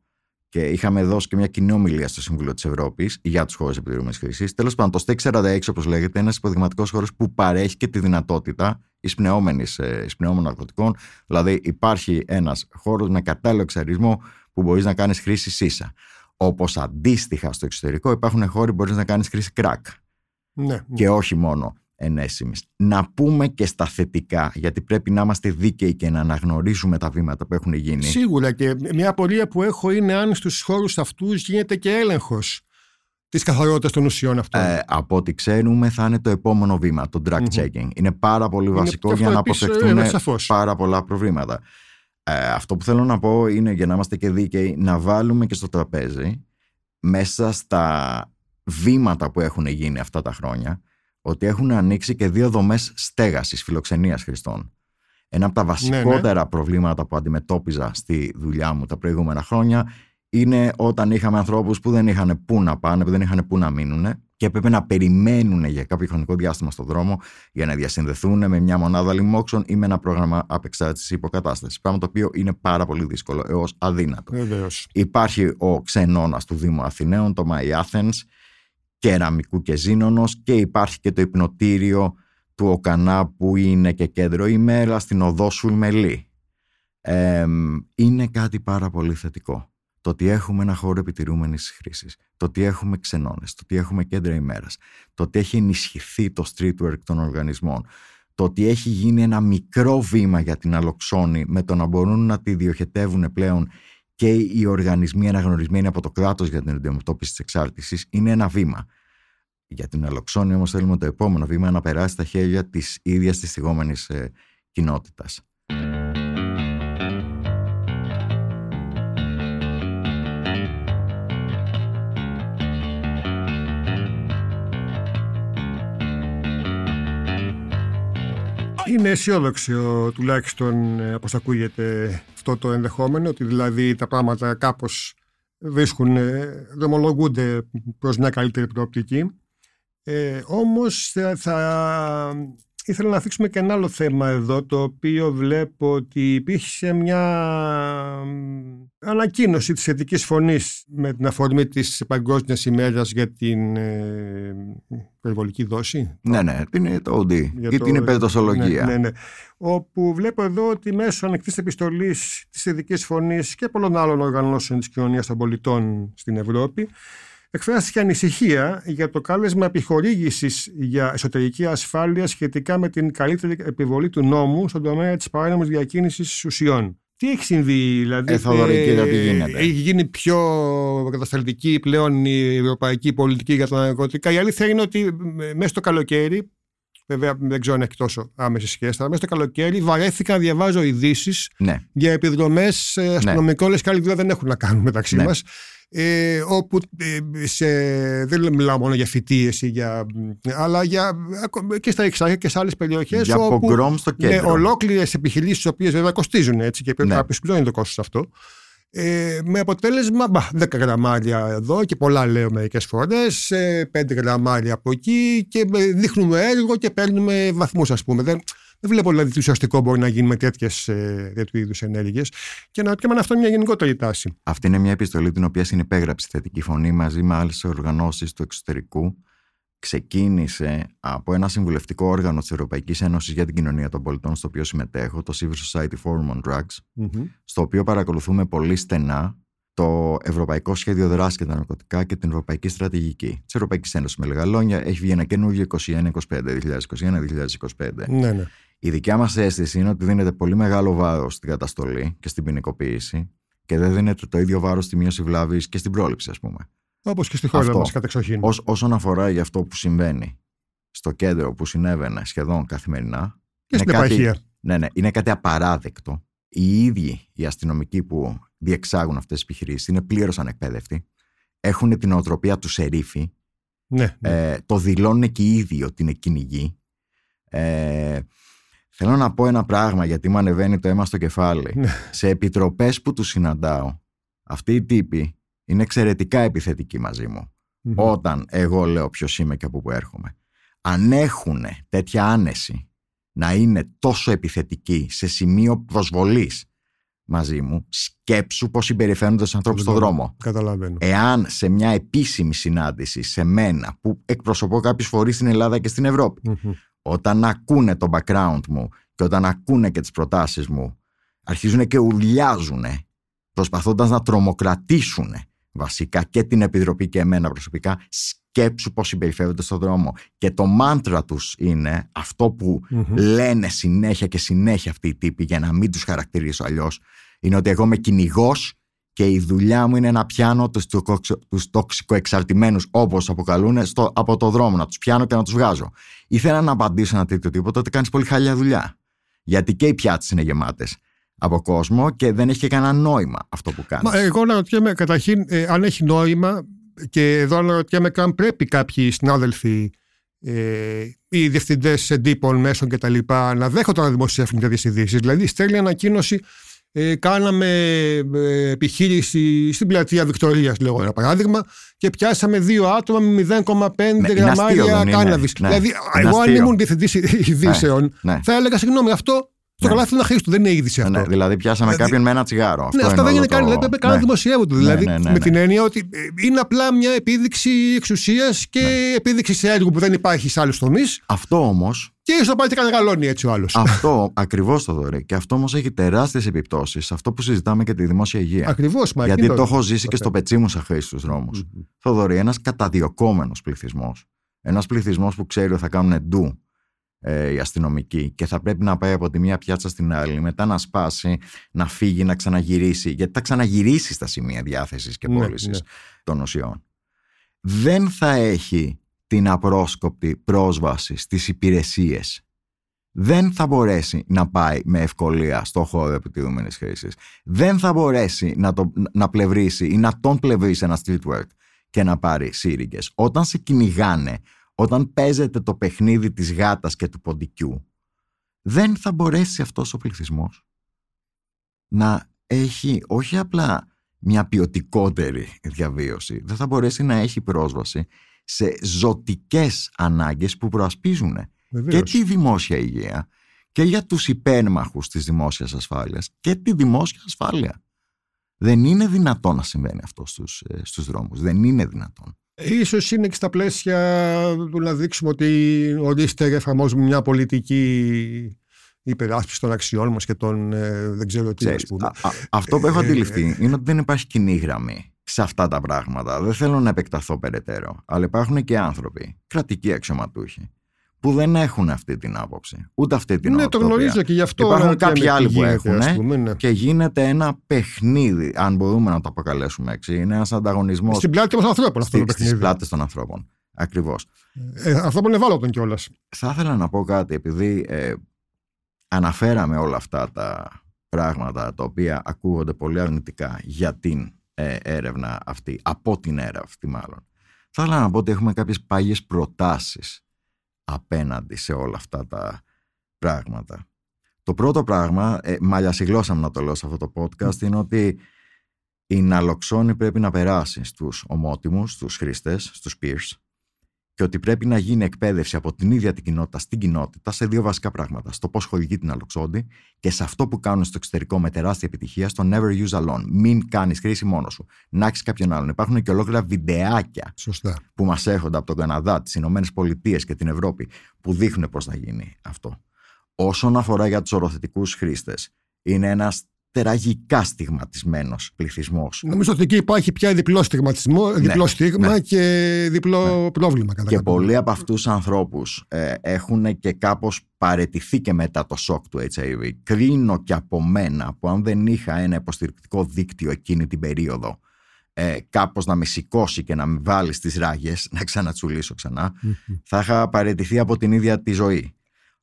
Και είχαμε δώσει και μια κοινή ομιλία στο Συμβούλιο της Ευρώπης για τους χώρου επιτηρούμενη χρήσης. Τέλος πάντων, το ΣΤΕΚ 46, όπως λέγεται, είναι ένας υποδειγματικός χώρος που παρέχει και τη δυνατότητα εισπνεόμενης, ε, εισπνεώμενων ναρκωτικών. Δηλαδή, υπάρχει ένας χώρος με κατάλληλο εξαρισμό που μπορείς να κάνεις χρήση ΣΥΣΑ. Όπως αντίστοιχα στο εξωτερικό υπάρχουν χώροι που μπορείς να κάνεις χρήση crack Ναι, ναι. και όχι μόνο ενέσιμης. Να πούμε και στα θετικά, γιατί πρέπει να είμαστε δίκαιοι και να αναγνωρίσουμε τα βήματα που έχουν γίνει. Σίγουρα και μια απορία που έχω είναι αν στους χώρους αυτούς γίνεται και έλεγχος της καθαρότητας των ουσιών αυτών. Ε, από ό,τι ξέρουμε θα είναι το επόμενο βήμα, το drug Μμμ. checking. Είναι πάρα πολύ Είναι βασικό και για αυτό να επίσης, αποφευθούν ε, σαφώς. πάρα πολλά προβλήματα. Ε, αυτό που θέλω να πω είναι για να είμαστε και δίκαιοι να βάλουμε και στο τραπέζι μέσα στα βήματα που έχουν γίνει αυτά τα χρόνια ότι έχουν ανοίξει και δύο δομές στέγασης, φιλοξενίας χρηστών. Ένα από τα βασικότερα προβλήματα που αντιμετώπιζα στη δουλειά μου τα προηγούμενα χρόνια είναι όταν είχαμε ανθρώπους που δεν είχαν πού να πάνε, που δεν είχαν πού να μείνουν και έπρεπε να περιμένουν για κάποιο χρονικό διάστημα στον δρόμο για να διασυνδεθούν με μια μονάδα λοιμόξεων ή με ένα πρόγραμμα απεξάρτησης υποκατάστασης. Πράγμα το οποίο είναι πάρα πολύ δύσκολο έως αδύνατο. Βεβαίως. Υπάρχει ο ξενώνας του Δήμου Αθηναίων, το My Athens, κεραμικού και ζήνωνος και υπάρχει και το υπνοτήριο του Οκανά που είναι και κέντρο ημέρα στην οδό Σουλμελή. Ε, είναι κάτι πάρα πολύ θετικό. Το ότι έχουμε ένα χώρο επιτηρούμενης χρήσης, το ότι έχουμε ξενώνες, το ότι έχουμε κέντρα ημέρας, το ότι έχει ενισχυθεί το street work των οργανισμών, το ότι έχει γίνει ένα μικρό βήμα για την αλοξόνη με το να μπορούν να τη διοχετεύουν πλέον και οι οργανισμοί αναγνωρισμένοι από το κράτος για την αντιμετώπιση της εξάρτησης είναι ένα βήμα. Για την αλοξόνη όμως θέλουμε το επόμενο βήμα να περάσει στα χέρια της ίδιας της θυγόμενης ε, κοινότητας. Είναι αισιόδοξο τουλάχιστον ε, όπως ακούγεται αυτό το ενδεχόμενο ότι δηλαδή τα πράγματα κάπως βρίσκουν, ε, δρομολογούνται προς μια καλύτερη προοπτική. Ε, όμως θα, θα ήθελα να θίξουμε και ένα άλλο θέμα εδώ το οποίο βλέπω ότι υπήρχε μια ανακοίνωση της θετικής φωνής με την αφορμή της Παγκόσμιας ημέρας για την ε, περιβολική δόση. Ναι, ναι, είναι το OD Για ή το- την υπερδοσολογία. Ναι, ναι, ναι. Όπου βλέπω εδώ ότι μέσω ανοιχτής επιστολής της Ειδική Φωνής και πολλών άλλων οργανώσεων της κοινωνίας των πολιτών στην Ευρώπη, εκφράστηκε ανησυχία για το κάλεσμα επιχορήγησης για εσωτερική ασφάλεια σχετικά με την καλύτερη επιβολή του νόμου στον τομέα της παράνομης διακίνησης ουσιών. Τι έχει συμβεί, δηλαδή. Ε, Θοδωρή, κοίτα τι γίνεται; Έχει γίνει πιο κατασταλτική πλέον η ευρωπαϊκή πολιτική για τα ναρκωτικά; Η αλήθεια είναι ότι ε, μέσα στο καλοκαίρι Βέβαια, δεν ξέρω αν έχει τόσο άμεση σχέση. Αλλά μέσα στο καλοκαίρι βαρέθηκα να διαβάζω ειδήσεις Ναι. για επιδρομές αστυνομικών, λες και άλλη δουλειά δεν έχουν να κάνουν μεταξύ Ναι. μας. Ε, όπου ε, σε, δεν μιλάω μόνο για φοιτίες για, αλλά για, και στα Εξάρχεια και σε άλλες περιοχές για όπου στο κέντρο. Ναι, ολόκληρες επιχειρήσεις οι οποίες βέβαια κοστίζουν έτσι και πρέπει ναι. κάποιος πληρώνει το κόστος αυτό ε, με αποτέλεσμα μπα, 10 γραμμάρια εδώ και πολλά λέω μερικές φορές, 5 γραμμάρια από εκεί και δείχνουμε έργο και παίρνουμε βαθμούς, ας πούμε. Δεν, δεν βλέπω δηλαδή τι ουσιαστικό μπορεί να γίνει με τέτοιες τέτοιου είδους ενέργειες. Και να αν αυτό είναι μια γενικότερη τάση. Αυτή είναι μια επιστολή την οποία συνυπέγραψε η Θετική Φωνή μαζί με άλλες οργανώσεις του εξωτερικού. Ξεκίνησε από ένα συμβουλευτικό όργανο της Ευρωπαϊκής Ένωσης για την Κοινωνία των Πολιτών, στο οποίο συμμετέχω, το Civil Society Forum on Drugs, στο οποίο παρακολουθούμε πολύ στενά το Ευρωπαϊκό Σχέδιο Δράσης για τα Ναρκωτικά και την Ευρωπαϊκή Στρατηγική της Ευρωπαϊκής Ένωσης με λίγα λόγια. Έχει βγει ένα καινούργιο 2021-2025, 2021-2025. Ναι, ναι. Η δικιά μας αίσθηση είναι ότι δίνεται πολύ μεγάλο βάρος στην καταστολή και στην ποινικοποίηση και δεν δίνεται το ίδιο βάρος στη μείωση βλάβης και στην πρόληψη, ας πούμε. Όπως και στη χώρα μας, κατεξοχήν. Ως, όσον αφορά για αυτό που συμβαίνει στο κέντρο που συνέβαινε σχεδόν καθημερινά. Και στην επαρχία. Ναι, ναι, είναι κάτι απαράδεκτο. Οι ίδιοι οι αστυνομικοί που διεξάγουν αυτές τις επιχειρήσεις είναι πλήρως ανεκπαίδευτοι. Έχουν την οτροπία του σερίφη. Ναι, ναι. Ε, το δηλώνουν και οι ίδιοι ότι είναι κυνηγοί. Ε, Θέλω να πω ένα πράγμα γιατί μου ανεβαίνει το αίμα στο κεφάλι. Ναι. Σε επιτροπές που τους συναντάω, αυτοί οι τύποι είναι εξαιρετικά επιθετικοί μαζί μου. Όταν εγώ λέω ποιος είμαι και από πού έρχομαι. Αν έχουν τέτοια άνεση να είναι τόσο επιθετικοί σε σημείο προσβολής μαζί μου, σκέψου πώς συμπεριφέρονται στους ανθρώπους στον δρόμο. Καταλαβαίνω. Εάν σε μια επίσημη συνάντηση σε μένα, που εκπροσωπώ κάποιους φορείς στην Ελλάδα και στην ευρωπη όταν ακούνε το background μου και όταν ακούνε και τις προτάσεις μου αρχίζουν και ουρλιάζουν προσπαθώντας να τρομοκρατήσουν βασικά και την Επιτροπή και εμένα προσωπικά σκέψου πώς συμπεριφέρονται στον δρόμο και το μάντρα τους είναι αυτό που λένε συνέχεια και συνέχεια αυτοί οι τύποι για να μην τους χαρακτηρίσω αλλιώς. είναι ότι εγώ είμαι κυνηγός και η δουλειά μου είναι να πιάνω τους, τους τοξικοεξαρτημένους όπως αποκαλούν στο, από το δρόμο, να τους πιάνω και να τους βγάζω. Ήθελα να απαντήσω ένα τέτοιο τίποτα ότι κάνεις πολύ χαλιά δουλειά. Γιατί και οι πιάτες είναι γεμάτες από κόσμο και δεν έχει και κανένα νόημα αυτό που κάνεις. Μα εγώ αναρωτιέμαι καταρχήν ε, αν έχει νόημα και εδώ αναρωτιέμαι καν πρέπει κάποιοι συνάδελφοι ε, οι διευθυντές εντύπων μέσων κτλ. να δέχονται να δημοσιεύουν τέτοιες ειδήσεις. Δηλαδή, στέλνει ανακοίνωση ε, κάναμε ε, επιχείρηση στην πλατεία Βικτωρίας, λέγω ένα παράδειγμα, και πιάσαμε δύο άτομα με 0,5 ναι, γραμμάρια κάναβη. Ναι, δηλαδή, εγώ αν ήμουν διευθυντής ειδήσεων, ναι, ναι. θα έλεγα συγγνώμη, αυτό στο ναι. καλάθι είναι του, δεν είναι είδηση αυτό. Ναι, δηλαδή, πιάσαμε δηλαδή, κάποιον με ένα τσιγάρο. Αυτό ναι, αυτό δεν είναι καν. Δηλαδή, πρέπει να δημοσιεύονται. Δηλαδή, με την έννοια ότι ε, είναι απλά μια επίδειξη εξουσίας και επίδειξη σε έργο που δεν υπάρχει σε άλλους τομείς. Αυτό όμω και ίσως πάει και κανένα έτσι ο άλλος. Αυτό ακριβώς το δωρή. Και αυτό όμως έχει τεράστιες επιπτώσεις σε αυτό που συζητάμε και τη δημόσια υγεία. Ακριβώς, Γιατί το έχω ζήσει και στο πετσί μου σαν χρήση στου δρόμους. Mm-hmm. Θοδωρή, ένας καταδιωκόμενος πληθυσμός. Ένας πληθυσμός που ξέρει ότι θα κάνουν ντου ε, οι αστυνομικοί και θα πρέπει να πάει από τη μία πιάτσα στην άλλη, μετά να σπάσει, να φύγει, να ξαναγυρίσει, γιατί θα ξαναγυρίσει στα σημεία διάθεσης και πώλησης ναι, ναι. των ουσιών. Δεν θα έχει την απρόσκοπτη πρόσβαση στις υπηρεσίες δεν θα μπορέσει να πάει με ευκολία στο χώρο επιτυχημένης χρήσης. Δεν θα μπορέσει να, το, να πλευρίσει ή να τον πλευρίσει ένα street work και να πάρει σύριγγες. Όταν σε κυνηγάνε, όταν παίζεται το παιχνίδι της γάτας και του ποντικού, δεν θα μπορέσει αυτός ο πληθυσμός να έχει όχι απλά μια ποιοτικότερη διαβίωση, δεν θα μπορέσει να έχει πρόσβαση σε ζωτικές ανάγκες που προασπίζουν και τη δημόσια υγεία και για τους υπέρμαχους της δημόσιας ασφάλειας και τη δημόσια ασφάλεια. Δεν είναι δυνατόν να συμβαίνει αυτό στους, ε, στους δρόμους. Δεν είναι δυνατόν. Ίσως είναι και στα πλαίσια του να δείξουμε ότι ορίστε εφαρμόζουμε μια πολιτική υπεράσπιση των αξιών μας και των ε, δεν ξέρω τι ας πούμε. αυτό που έχω ε, αντιληφθεί είναι ότι δεν υπάρχει κοινή γραμμή σε αυτά τα πράγματα. Δεν θέλω να επεκταθώ περαιτέρω. Αλλά υπάρχουν και άνθρωποι, κρατικοί αξιωματούχοι, που δεν έχουν αυτή την άποψη. Ούτε αυτή την άποψη. Ναι, το γνωρίζω και γι' αυτό. Υπάρχουν κάποιοι άλλοι που έχουν. Ναι. Και γίνεται ένα παιχνίδι, αν μπορούμε να το αποκαλέσουμε έτσι. Είναι ένας ανταγωνισμός. Στην πλάτη των ανθρώπων αυτό το παιχνίδι. Στι πλάτες των ανθρώπων. Ακριβώς. Ε, αυτό που είναι ευάλωτο κιόλας. Θα ήθελα να πω κάτι, επειδή ε, αναφέραμε όλα αυτά τα πράγματα τα οποία ακούγονται πολύ αρνητικά για την ε, έρευνα αυτή, από την έρευνα αυτή μάλλον. Θα ήθελα να πω ότι έχουμε κάποιες πάγιες προτάσεις απέναντι σε όλα αυτά τα πράγματα. Το πρώτο πράγμα, ε, μαλλιασυγλώσσα να το λέω σε αυτό το podcast, είναι ότι η ναλοξόνη πρέπει να περάσει στους ομότιμους, στους χρήστες, στους peers και ότι πρέπει να γίνει εκπαίδευση από την ίδια την κοινότητα στην κοινότητα σε δύο βασικά πράγματα. Στο πώς χορηγεί την αλοξόνη και σε αυτό που κάνουν στο εξωτερικό με τεράστια επιτυχία, στο never use alone. Μην κάνεις χρήση μόνος σου. Να έχεις κάποιον άλλον. Υπάρχουν και ολόκληρα βιντεάκια Σωστά. που μας έρχονται από τον Καναδά, τις Ηνωμένες Πολιτείες και την Ευρώπη που δείχνουν πώς θα γίνει αυτό. Όσον αφορά για τους οροθετικούς χρήστες, είναι ένας τραγικά στιγματισμένος πληθυσμός. Νομίζω ότι εκεί υπάρχει πια διπλό στιγματισμό, Ναι, διπλό στίγμα ναι. και διπλό πρόβλημα. Κατά Και κάποιο πολλοί τρόπο. από αυτούς του ανθρώπους ε, έχουν και κάπως παρετηθεί και μετά το σοκ του HIV. Κρίνω και από μένα που αν δεν είχα ένα υποστηρικτικό δίκτυο εκείνη την περίοδο, ε, κάπως να με σηκώσει και να με βάλει στις ράγες, να ξανατσουλήσω ξανά, Μμμ. θα είχα παραιτηθεί από την ίδια τη ζωή.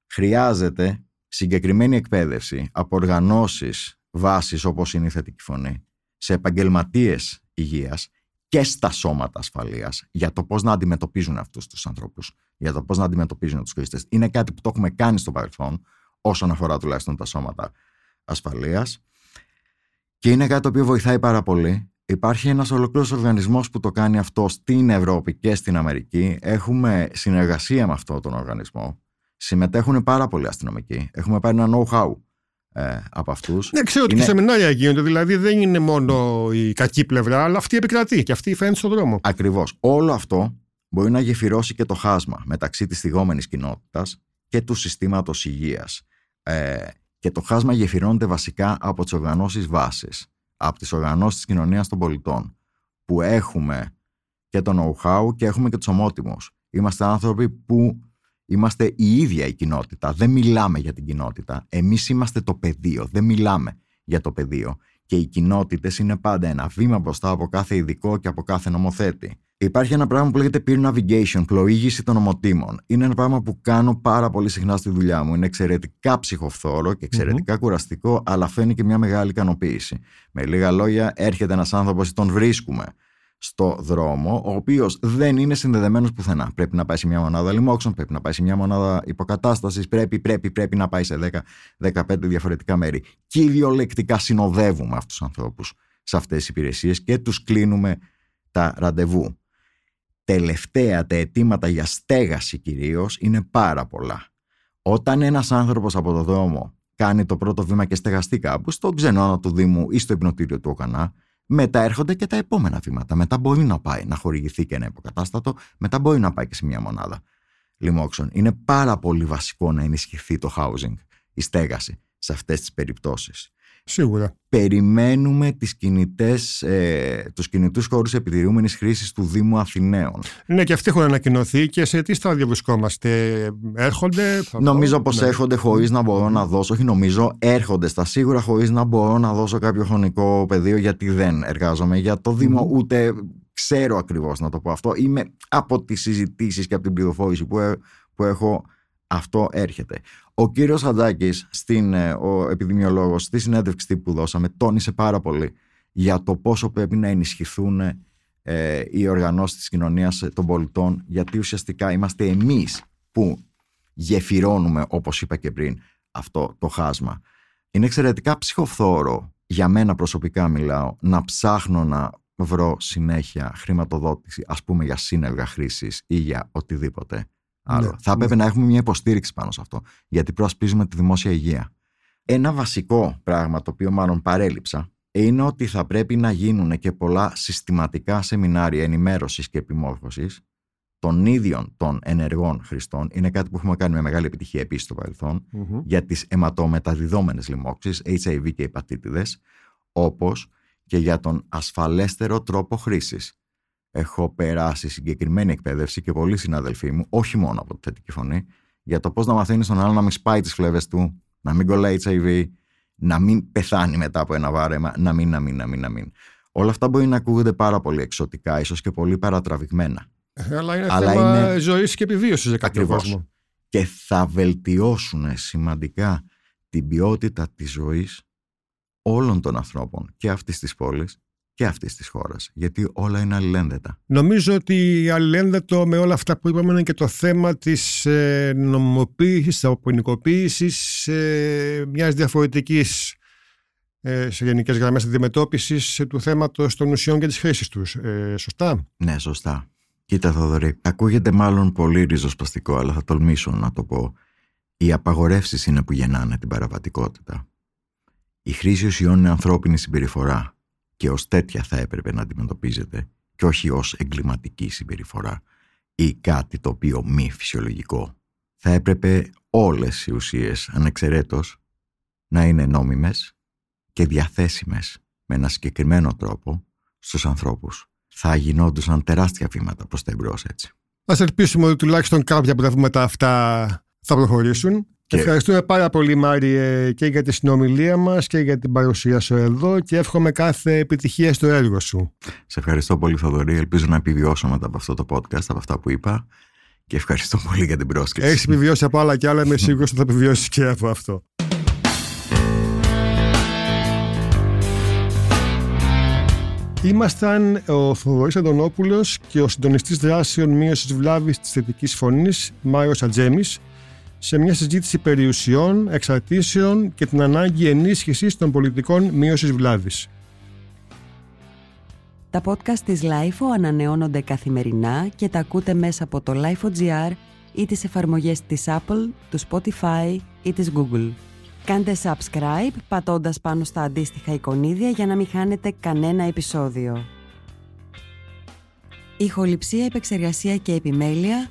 Χρειάζεται συγκεκριμένη εκπαίδευση από οργανώσεις βάσης όπως είναι η θετική φωνή, σε επαγγελματίες υγείας και στα σώματα ασφαλείας για το πώς να αντιμετωπίζουν αυτούς τους ανθρώπους, για το πώς να αντιμετωπίζουν τους χρήστες. Είναι κάτι που το έχουμε κάνει στο παρελθόν όσον αφορά τουλάχιστον τα σώματα ασφαλείας και είναι κάτι το οποίο βοηθάει πάρα πολύ. Υπάρχει ένας ολοκλήρος οργανισμός που το κάνει αυτό στην Ευρώπη και στην Αμερική. Έχουμε συνεργασία με αυτόν τον οργανισμό. Συμμετέχουν πάρα πολλοί αστυνομικοί. Έχουμε πάρει ένα know-how ε, από αυτούς. Ναι, ξέρω ότι Είναι- και σεμινάρια γίνονται, δηλαδή δεν είναι μόνο η κακή πλευρά, αλλά αυτή επικρατεί και αυτή φαίνεται στον δρόμο. Ακριβώς. Όλο αυτό μπορεί να γεφυρώσει και το χάσμα μεταξύ της θυγόμενης κοινότητας και του συστήματος υγείας. Ε, και το χάσμα γεφυρώνεται βασικά από τις οργανώσεις βάσης, από τις οργανώσεις της κοινωνίας των πολιτών, που έχουμε και το know-how και έχουμε και τους ομότιμους. Είμαστε άνθρωποι που είμαστε η ίδια η κοινότητα. Δεν μιλάμε για την κοινότητα. Εμείς είμαστε το πεδίο. Δεν μιλάμε για το πεδίο. Και οι κοινότητες είναι πάντα ένα βήμα μπροστά από κάθε ειδικό και από κάθε νομοθέτη. Υπάρχει ένα πράγμα που λέγεται peer navigation, πλοήγηση των ομοτήμων. Είναι ένα πράγμα που κάνω πάρα πολύ συχνά στη δουλειά μου. Είναι εξαιρετικά ψυχοφθόρο και εξαιρετικά κουραστικό, αλλά φαίνει και μια μεγάλη ικανοποίηση. Με λίγα λόγια, έρχεται ένας άνθρωπος ή τον βρίσκουμε στο δρόμο, ο οποίος δεν είναι συνδεδεμένος πουθενά. Πρέπει να πάει σε μια μονάδα λοιμόξεων, πρέπει να πάει σε μια μονάδα υποκατάστασης, πρέπει, πρέπει, πρέπει να πάει σε 10-15 διαφορετικά μέρη. Κυριολεκτικά συνοδεύουμε αυτούς τους ανθρώπους σε αυτές τις υπηρεσίες και τους κλείνουμε τα ραντεβού. Τελευταία, τα αιτήματα για στέγαση κυρίως είναι πάρα πολλά. Όταν ένας άνθρωπος από το δρόμο κάνει το πρώτο βήμα και στεγαστεί κάπου, στον ξενώνα του Δήμου ή στο υπνοτήριο του ΟΚΑΝΑ, μετά έρχονται και τα επόμενα βήματα. Μετά μπορεί να πάει να χορηγηθεί και ένα υποκατάστατο, μετά μπορεί να πάει και σε μια μονάδα λοιμόξεων. Είναι πάρα πολύ βασικό να ενισχυθεί το housing, η στέγαση σε αυτές τις περιπτώσεις. Σίγουρα. Περιμένουμε τις κινητές, ε, τους κινητούς χώρους επιτηρούμενης χρήσης του Δήμου Αθηναίων. Ναι, και αυτοί έχουν ανακοινωθεί και σε τι στάδιο βρισκόμαστε. Έρχονται. θα Νομίζω πω. πως Ναι. έρχονται χωρίς να μπορώ να δώσω, όχι νομίζω, έρχονται στα σίγουρα χωρίς να μπορώ να δώσω κάποιο χρονικό πεδίο γιατί δεν εργάζομαι για το Δήμο, Μμμ. ούτε ξέρω ακριβώς να το πω αυτό. Είμαι από τις συζητήσεις και από την πληροφόρηση που, ε- που έχω, αυτό έρχεται. Ο κύριος Χατζάκης, στην, ε, ο επιδημιολόγος, στη συνέντευξη που δώσαμε, τόνισε πάρα πολύ για το πόσο πρέπει να ενισχυθούν ε, οι οργανώσεις της κοινωνίας των πολιτών, γιατί ουσιαστικά είμαστε εμείς που γεφυρώνουμε, όπως είπα και πριν, αυτό το χάσμα. Είναι εξαιρετικά ψυχοφθόρο, για μένα προσωπικά μιλάω, να ψάχνω να βρω συνέχεια χρηματοδότηση, ας πούμε για σύνεργα χρήσης ή για οτιδήποτε άλλο. Ναι, Θα ναι. έπρεπε να έχουμε μια υποστήριξη πάνω σε αυτό, γιατί προασπίζουμε τη δημόσια υγεία. Ένα βασικό πράγμα το οποίο μάλλον παρέλειψα είναι ότι θα πρέπει να γίνουν και πολλά συστηματικά σεμινάρια ενημέρωσης και επιμόρφωσης των ίδιων των ενεργών χρηστών. Είναι κάτι που έχουμε κάνει με μεγάλη επιτυχία επίσης στο παρελθόν Μμμ. για τις αιματομεταδιδόμενες λοιμώξεις, HIV και υπατήτηδες, όπως και για τον ασφαλέστερο τρόπο χρήσης. Έχω περάσει συγκεκριμένη εκπαίδευση και πολλοί συναδελφοί μου, όχι μόνο από τη θετική φωνή, για το πώς να μαθαίνεις τον άλλο να μην σπάει τις φλέβες του, να μην κολλάει HIV, να μην πεθάνει μετά από ένα βάρεμα, να μην, να μην, να μην, να μην. Όλα αυτά μπορεί να ακούγονται πάρα πολύ εξωτικά, ίσως και πολύ παρατραβηγμένα. Ε, Αλλά είναι Αλλά θέμα είναι- ζωής και επιβίωσης για κάποιο Ακριβώς. κόσμο. και θα βελτιώσουν σημαντικά την ποιότητα της ζωής όλων των ανθρώπων και αυτής της πόλης και αυτής της χώρας, γιατί όλα είναι αλληλένδετα. Νομίζω ότι αλληλένδετο με όλα αυτά που είπαμε είναι και το θέμα της ε, νομιμοποίησης, της απονοικοποίησης ε, μιας διαφορετικής ε, σε γενικές γραμμές αντιμετώπισης του θέματος των ουσιών και της χρήσης τους. Ε, σωστά; Ναι, σωστά. Κοίτα Θοδωρή, ακούγεται μάλλον πολύ ριζοσπαστικό, αλλά θα τολμήσω να το πω. Οι απαγορεύσεις είναι που γεννάνε την παραβατικότητα. Η χρήση ουσιών είναι ανθρώπινη συμπεριφορά και ως τέτοια θα έπρεπε να αντιμετωπίζεται και όχι ως εγκληματική συμπεριφορά ή κάτι το οποίο μη φυσιολογικό. Θα έπρεπε όλες οι ουσίες ανεξαιρέτως να είναι νόμιμες και διαθέσιμες με ένα συγκεκριμένο τρόπο στους ανθρώπους. Θα γινόντουσαν τεράστια βήματα προς τα εμπρός έτσι. Ας ελπίσουμε ότι τουλάχιστον κάποια από τα βήματα αυτά θα προχωρήσουν. Και... Ευχαριστούμε πάρα πολύ Μάριε και για τη συνομιλία μας και για την παρουσία σου εδώ και εύχομαι κάθε επιτυχία στο έργο σου. Σε ευχαριστώ πολύ Θοδωρή, ελπίζω να επιβιώσω μετά από αυτό το podcast, από αυτά που είπα και ευχαριστώ πολύ για την πρόσκληση. Έχεις επιβιώσει από άλλα και άλλα, είμαι σίγουρος ότι θα επιβιώσεις και από αυτό. Ήμασταν ο Θοδωρής Αντωνόπουλος και ο συντονιστής δράσεων μείωσης βλάβης της θετικής φωνής Μάριος Ατζέμης σε μια συζήτηση περιουσιών, εξαρτήσεων και την ανάγκη ενίσχυσης των πολιτικών μείωσης βλάβης. Τα podcast της LIFO ανανεώνονται καθημερινά και τα ακούτε μέσα από το LIFO.gr ή τις εφαρμογές της Apple, του Spotify ή της Google. Κάντε subscribe πατώντας πάνω στα αντίστοιχα εικονίδια για να μην χάνετε κανένα επεισόδιο. Ηχοληψία, επεξεργασία και επιμέλεια,